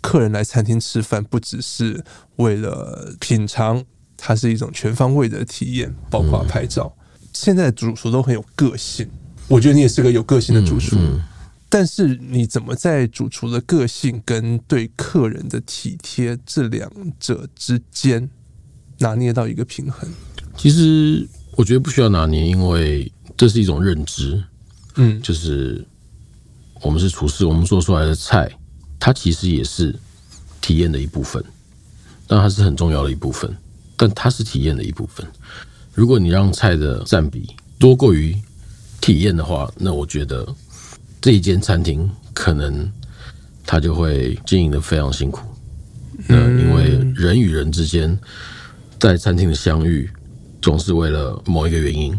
客人来餐厅吃饭不只是为了品尝。它是一种全方位的体验，包括拍照。嗯、现在的主厨都很有个性，我觉得你也是个有个性的主厨。嗯嗯、但是你怎么在主厨的个性跟对客人的体贴这两者之间拿捏到一个平衡？其实我觉得不需要拿捏，因为这是一种认知。嗯，就是我们是厨师，我们做出来的菜，它其实也是体验的一部分，但它是很重要的一部分。但它是体验的一部分。如果你让菜的占比多过于体验的话，那我觉得这一间餐厅可能它就会经营得非常辛苦。那因为人与人之间在餐厅的相遇，总是为了某一个原因，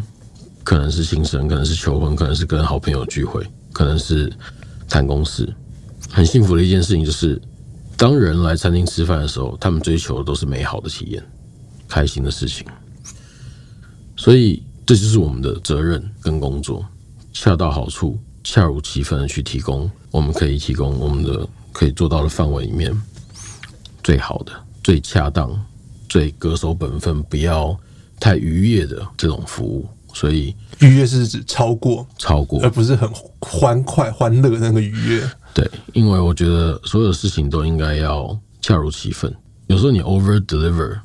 可能是庆生，可能是求婚，可能是跟好朋友聚会，可能是谈公事。很幸福的一件事情就是，当人来餐厅吃饭的时候，他们追求的都是美好的体验。开心的事情，所以这就是我们的责任跟工作，恰到好处、恰如其分的去提供，我们可以提供我们的可以做到的范围里面最好的、最恰当、最恪守本分、不要太愉悦的这种服务。所以愉悦是指超过、超过，而不是很欢快、欢乐的那个愉悦。对，因为我觉得所有的事情都应该要恰如其分。有时候你 over deliver。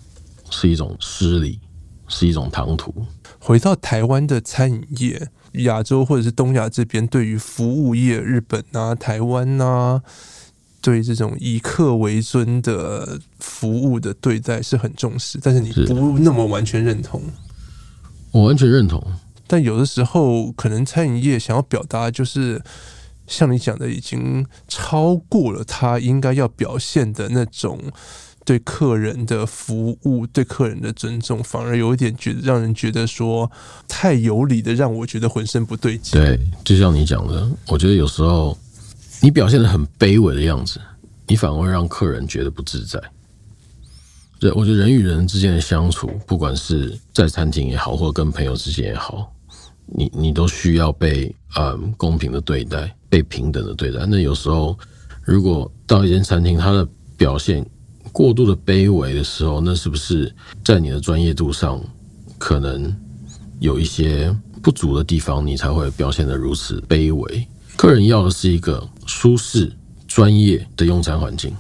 是一种失礼，是一种唐突。回到台湾的餐饮业，亚洲或者是东亚这边，对于服务业，日本啊、台湾啊，对这种以客为尊的服务的对待是很重视。但是你不那么完全认同。我完全认同，但有的时候可能餐饮业想要表达，就是像你讲的，已经超过了他应该要表现的那种。对客人的服务，对客人的尊重，反而有一点觉得让人觉得说太有理的，让我觉得浑身不对劲。对，就像你讲的，我觉得有时候你表现得很卑微的样子，你反而会让客人觉得不自在。对，我觉得人与人之间的相处，不管是在餐厅也好，或跟朋友之间也好，你你都需要被嗯公平的对待，被平等的对待。那有时候，如果到一间餐厅，它的表现过度的卑微的时候，那是不是在你的专业度上可能有一些不足的地方，你才会表现得如此卑微？客人要的是一个舒适、专业的用餐环境，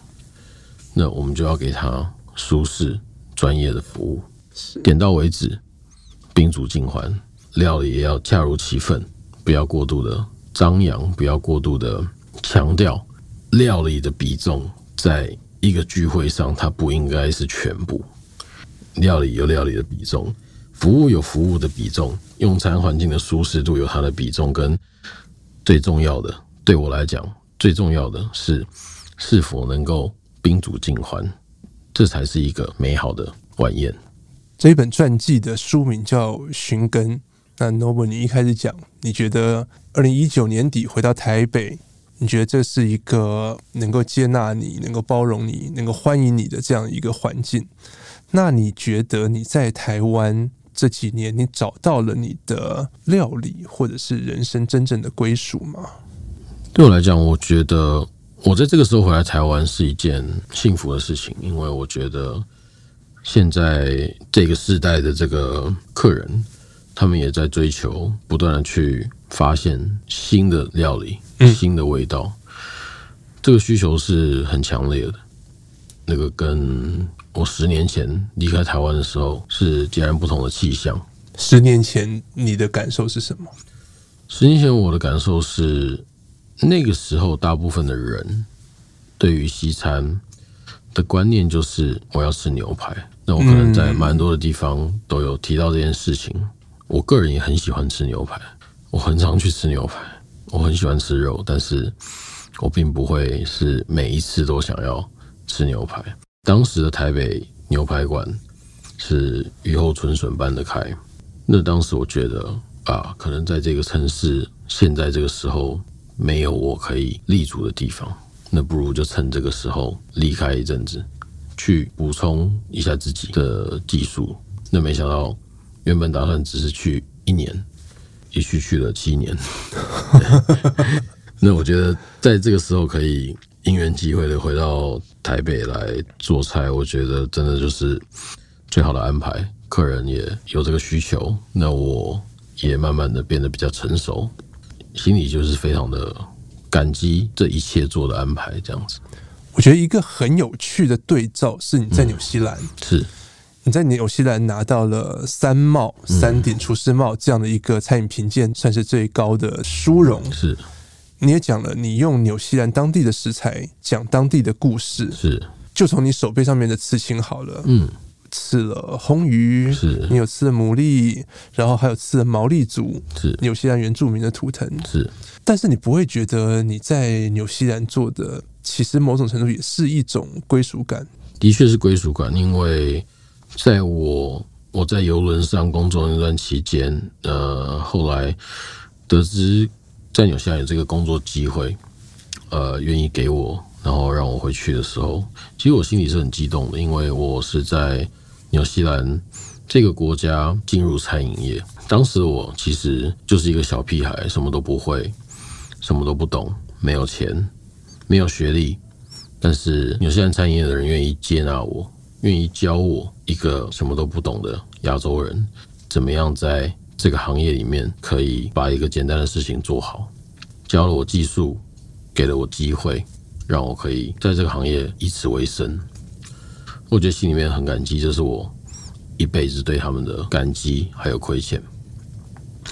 那我们就要给他舒适、专业的服务，点到为止，宾主尽欢，料理也要恰如其分，不要过度的张扬，不要过度的强调。料理的比重，在一个聚会上，它不应该是全部。料理有料理的比重，服务有服务的比重，用餐环境的舒适度有它的比重，跟最重要的，对我来讲，最重要的是是否能够宾主尽欢，这才是一个美好的晚宴。这一本传记的书名叫《寻根》。那 Noble，你一开始讲，你觉得二零一九年底回到台北，你觉得这是一个能够接纳你、能够包容你、能够欢迎你的这样一个环境。那你觉得你在台湾这几年，你找到了你的料理或者是人生真正的归属吗？对我来讲，我觉得我在这个时候回来台湾是一件幸福的事情，因为我觉得现在这个时代的这个客人，他们也在追求不断的去发现新的料理。新的味道，这个需求是很强烈的。那个跟我十年前离开台湾的时候是截然不同的气象。十年前你的感受是什么？十年前我的感受是，那个时候大部分的人对于西餐的观念就是我要吃牛排。那我可能在蛮多的地方都有提到这件事情。我个人也很喜欢吃牛排，我很常去吃牛排。我很喜欢吃肉，但是我并不会是每一次都想要吃牛排。当时的台北牛排馆是雨后春笋般的开，那当时我觉得啊，可能在这个城市现在这个时候没有我可以立足的地方，那不如就趁这个时候离开一阵子，去补充一下自己的技术。那没想到原本打算只是去一年。一去去了七年，(laughs) 那我觉得在这个时候可以因缘际会的回到台北来做菜，我觉得真的就是最好的安排。客人也有这个需求，那我也慢慢的变得比较成熟，心里就是非常的感激这一切做的安排。这样子，我觉得一个很有趣的对照是你在纽西兰、嗯、是。你在纽西兰拿到了三帽、三顶厨师帽这样的一个餐饮评鉴，算是最高的殊荣。是，你也讲了，你用纽西兰当地的食材讲当地的故事。是，就从你手背上面的刺青好了。嗯，刺了红鱼，是你有刺了牡蛎，然后还有刺了毛利族，是纽西兰原住民的图腾。是，但是你不会觉得你在纽西兰做的，其实某种程度也是一种归属感。的确是归属感，因为。在我我在游轮上工作那段期间，呃，后来得知在纽西兰有这个工作机会，呃，愿意给我，然后让我回去的时候，其实我心里是很激动的，因为我是在纽西兰这个国家进入餐饮业，当时我其实就是一个小屁孩，什么都不会，什么都不懂，没有钱，没有学历，但是纽西兰餐饮业的人愿意接纳我。愿意教我一个什么都不懂的亚洲人，怎么样在这个行业里面可以把一个简单的事情做好，教了我技术，给了我机会，让我可以在这个行业以此为生。我觉得心里面很感激，这是我一辈子对他们的感激还有亏欠。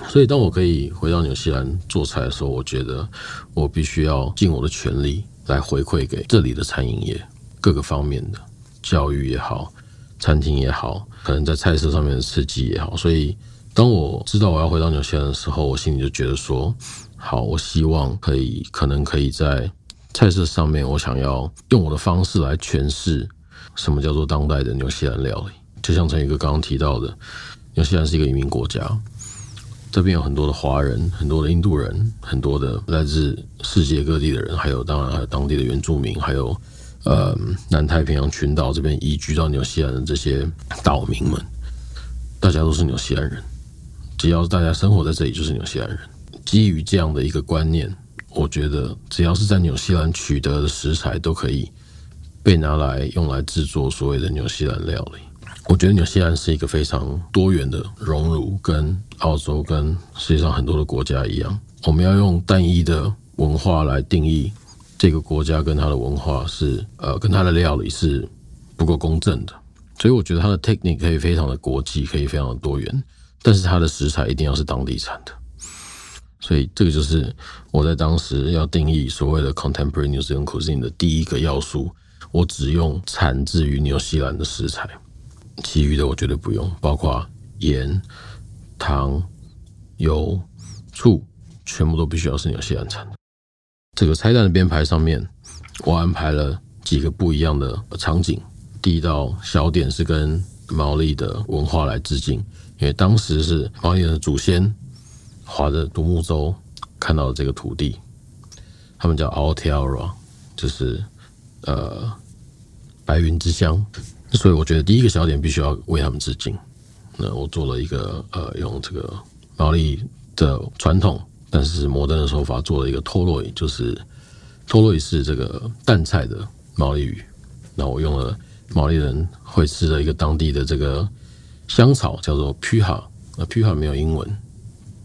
所以当我可以回到纽西兰做菜的时候，我觉得我必须要尽我的全力来回馈给这里的餐饮业各个方面的。教育也好，餐厅也好，可能在菜色上面的刺激也好，所以当我知道我要回到纽西兰的时候，我心里就觉得说，好，我希望可以，可能可以在菜色上面，我想要用我的方式来诠释什么叫做当代的纽西兰料理。就像陈宇哥刚刚提到的，纽西兰是一个移民国家，这边有很多的华人，很多的印度人，很多的来自世界各地的人，还有当然还有当地的原住民，还有。呃，南太平洋群岛这边移居到纽西兰的这些岛民们，大家都是纽西兰人。只要大家生活在这里，就是纽西兰人。基于这样的一个观念，我觉得只要是在纽西兰取得的食材，都可以被拿来用来制作所谓的纽西兰料理。我觉得纽西兰是一个非常多元的熔炉，跟澳洲跟世界上很多的国家一样，我们要用单一的文化来定义这个国家跟它的文化是呃跟它的料理是不够公正的。所以我觉得它的 technique 可以非常的国际，可以非常的多元，但是它的食材一定要是当地产的。所以这个就是我在当时要定义所谓的 contemporary New Zealand cuisine 的第一个要素，我只用产自于纽西兰的食材。其余的我绝对不用，包括盐、糖、油、醋，全部都必须要是纽西兰产的。这个菜单的编排上面，我安排了几个不一样的场景。第一道小点是跟毛利的文化来致敬，因为当时是毛利人的祖先划着独木舟看到了这个土地，他们叫 Aotearoa，就是呃白云之乡。所以我觉得第一个小点必须要为他们致敬。那我做了一个呃，用这个毛利的传统，但是摩登的手法做了一个托洛伊，就是托洛伊是这个淡菜的毛利语。那我用了毛利人会吃的一个当地的这个香草，叫做 Piha。那 Piha 没有英文，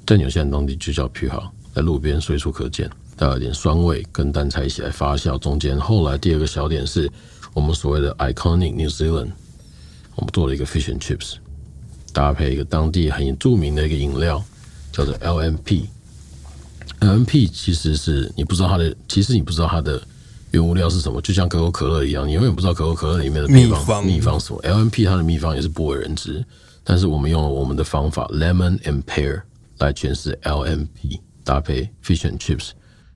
在纽西兰当地就叫 Piha，在路边随处可见，带有点酸味，跟淡菜一起来发酵。中间后来第二个小点是。我们所谓的 iconic New Zealand，我们做了一个 fish and chips，搭配一个当地很著名的一个饮料，叫做 LMP。LMP 其实是你不知道它的，其实你不知道它的原物料是什么，就像可口可乐一样，你永远不知道可口可乐里面的秘方秘方什么。LMP 它的秘方也是不为人知，但是我们用了我们的方法 lemon and pear 来诠释 LMP，搭配 fish and chips，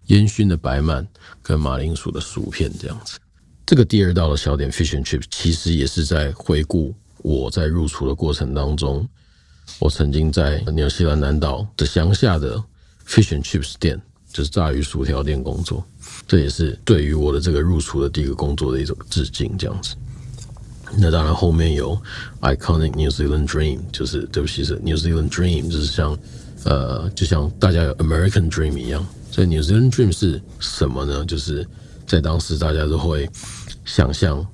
烟熏的白鳗跟马铃薯的薯片这样子。这个第二道的小点 fish and chips，其实也是在回顾我在入厨的过程当中，我曾经在纽西兰南岛的乡下的 fish and chips 店，就是炸鱼薯条店工作。这也是对于我的这个入厨的第一个工作的一种致敬，这样子。那当然后面有 iconic New Zealand dream，就是对不起是 New Zealand dream，就是像呃，就像大家有 American dream 一样。所以 New Zealand dream 是什么呢？就是。在当时，大家都会想象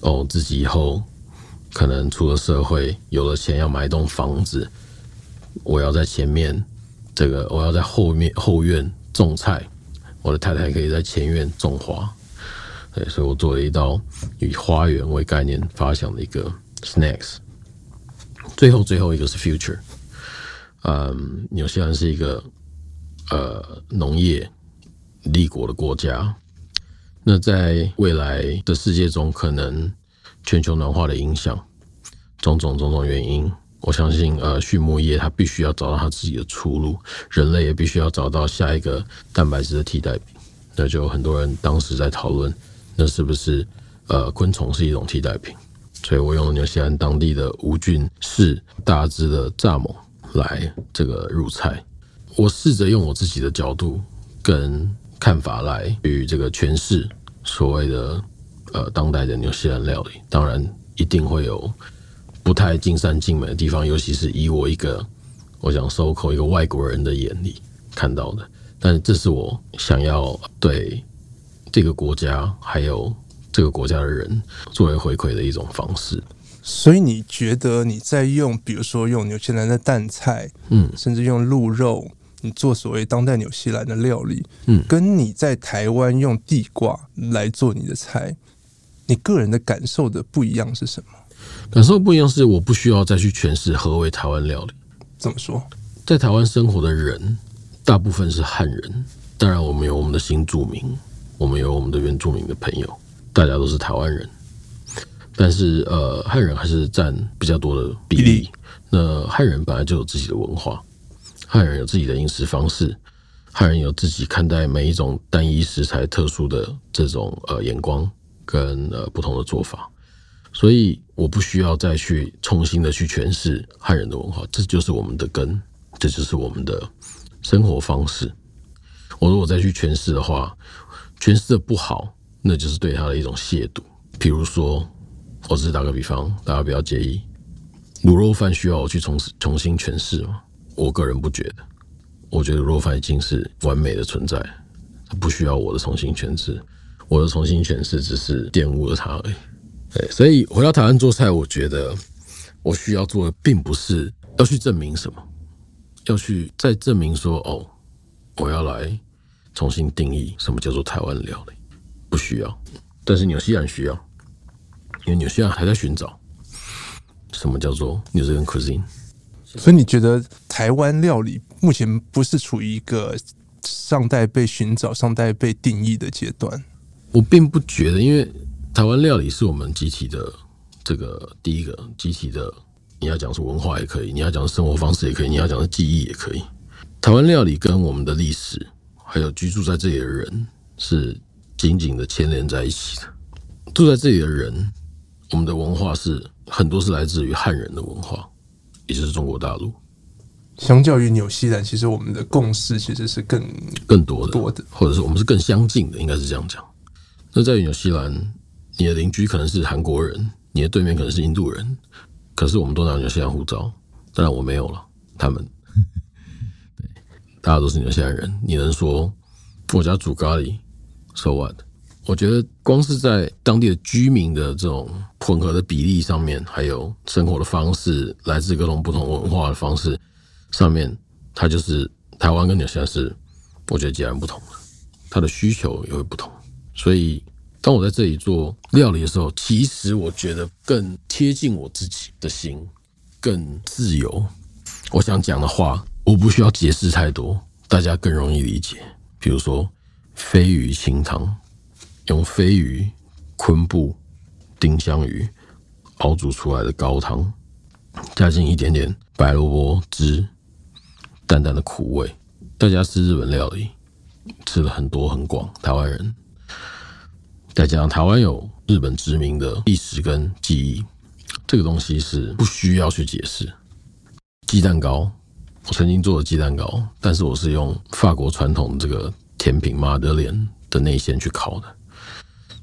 哦，自己以后可能出了社会，有了钱，要买一栋房子。我要在前面这个，我要在后面后院种菜。我的太太可以在前院种花。对，所以我做了一道以花园为概念发想的一个 snacks。最后，最后一个是 future。嗯，纽西兰是一个呃农业立国的国家。那在未来的世界中，可能全球暖化的影响，种种种种原因，我相信，呃，畜牧业它必须要找到它自己的出路，人类也必须要找到下一个蛋白质的替代品。那就很多人当时在讨论，那是不是呃昆虫是一种替代品？所以我用纽西兰当地的无菌室大只的蚱蜢来这个入菜。我试着用我自己的角度跟看法来与这个诠释。所谓的呃当代的纽西兰料理，当然一定会有不太尽善尽美的地方，尤其是以我一个我想收口一个外国人的眼里看到的。但这是我想要对这个国家还有这个国家的人作为回馈的一种方式。所以你觉得你在用，比如说用纽西兰的淡菜，嗯，甚至用鹿肉。你做所谓当代纽西兰的料理，嗯，跟你在台湾用地瓜来做你的菜，你个人的感受的不一样是什么？感受不一样是我不需要再去诠释何为台湾料理。怎么说？在台湾生活的人大部分是汉人，当然我们有我们的新住民，我们有我们的原住民的朋友，大家都是台湾人。但是呃，汉人还是占比较多的比例。那汉人本来就有自己的文化。汉人有自己的饮食方式，汉人有自己看待每一种单一食材特殊的这种呃眼光跟呃不同的做法，所以我不需要再去重新的去诠释汉人的文化，这就是我们的根，这就是我们的生活方式。我如果再去诠释的话，诠释的不好，那就是对他的一种亵渎。比如说，我只是打个比方，大家不要介意，卤肉饭需要我去重重新诠释吗？我个人不觉得，我觉得卤肉饭已经是完美的存在，它不需要我的重新诠释，我的重新诠释只是玷污了它而已。对，所以回到台湾做菜，我觉得我需要做的并不是要去证明什么，要去再证明说哦，我要来重新定义什么叫做台湾料理，不需要。但是纽西兰需要，因为纽西兰还在寻找什么叫做 New Zealand cuisine。所以你觉得台湾料理目前不是处于一个尚待被寻找、尚待被定义的阶段？我并不觉得，因为台湾料理是我们集体的这个第一个集体的，你要讲是文化也可以，你要讲是生活方式也可以，你要讲是记忆也可以。台湾料理跟我们的历史还有居住在这里的人是紧紧的牵连在一起的。住在这里的人，我们的文化是很多是来自于汉人的文化。也就是中国大陆，相较于纽西兰，其实我们的共识其实是更更多的，多的，或者是我们是更相近的，应该是这样讲。那在纽西兰，你的邻居可能是韩国人，你的对面可能是印度人，可是我们都拿纽西兰护照，当然我没有了。他们，(laughs) 对，大家都是纽西兰人，你能说我家煮咖喱，so what？我觉得光是在当地的居民的这种混合的比例上面，还有生活的方式，来自各种不同文化的方式上面，它就是台湾跟纽西兰是我觉得截然不同的，它的需求也会不同。所以当我在这里做料理的时候，其实我觉得更贴近我自己的心，更自由。我想讲的话，我不需要解释太多，大家更容易理解。比如说飞鱼清汤。用飞鱼、昆布、丁香鱼熬煮出来的高汤，加进一点点白萝卜汁，淡淡的苦味。大家吃日本料理，吃了很多很广。台湾人再加上台湾有日本殖民的历史跟记忆，这个东西是不需要去解释。鸡蛋糕，我曾经做了鸡蛋糕，但是我是用法国传统这个甜品马德莲的内馅去烤的。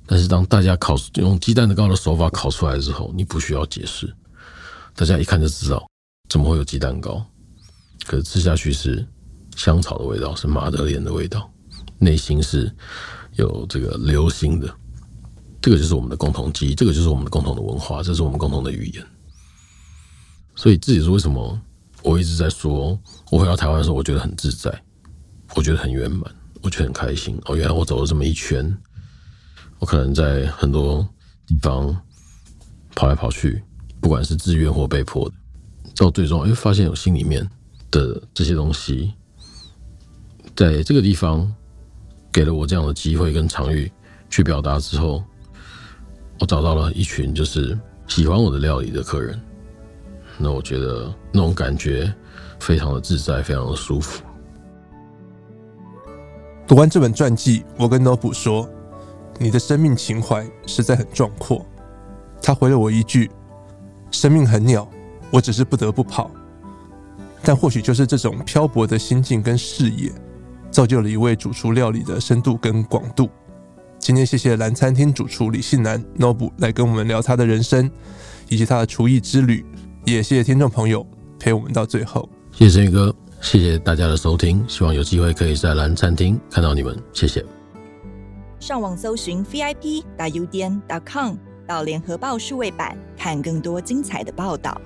但是当大家烤用鸡蛋的糕的手法烤出来之后，你不需要解释，大家一看就知道怎么会有鸡蛋糕。可是吃下去是香草的味道，是马德莲的味道，内心是有这个流心的。这个就是我们的共同记忆，这个就是我们的共同的文化，这是我们共同的语言。所以这也是为什么我一直在说，我回到台湾的时候，我觉得很自在，我觉得很圆满，我觉得很开心。哦，原来我走了这么一圈。我可能在很多地方跑来跑去，不管是自愿或被迫的，到最终哎，发现有心里面的这些东西，在这个地方给了我这样的机会跟场域去表达之后，我找到了一群就是喜欢我的料理的客人。那我觉得那种感觉非常的自在，非常的舒服。读完这本传记，我跟 Nobu 说。你的生命情怀实在很壮阔。他回了我一句：“生命很鸟，我只是不得不跑。”但或许就是这种漂泊的心境跟视野，造就了一位主厨料理的深度跟广度。今天谢谢蓝餐厅主厨李信男 Nobu 来跟我们聊他的人生以及他的厨艺之旅，也谢谢听众朋友陪我们到最后。谢谢申宇哥，谢谢大家的收听，希望有机会可以在蓝餐厅看到你们，谢谢。上网搜寻 vip.udn.com，到联合报数位版看更多精彩的报道。